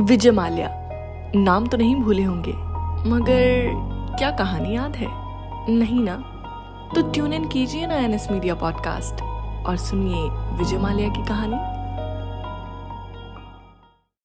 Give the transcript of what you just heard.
विजय माल्या नाम तो नहीं भूले होंगे, मगर क्या कहानी याद है? नहीं ना? तो ट्यून इन कीजिए ना एन एस मीडिया पॉडकास्ट और सुनिए विजय माल्या की कहानी।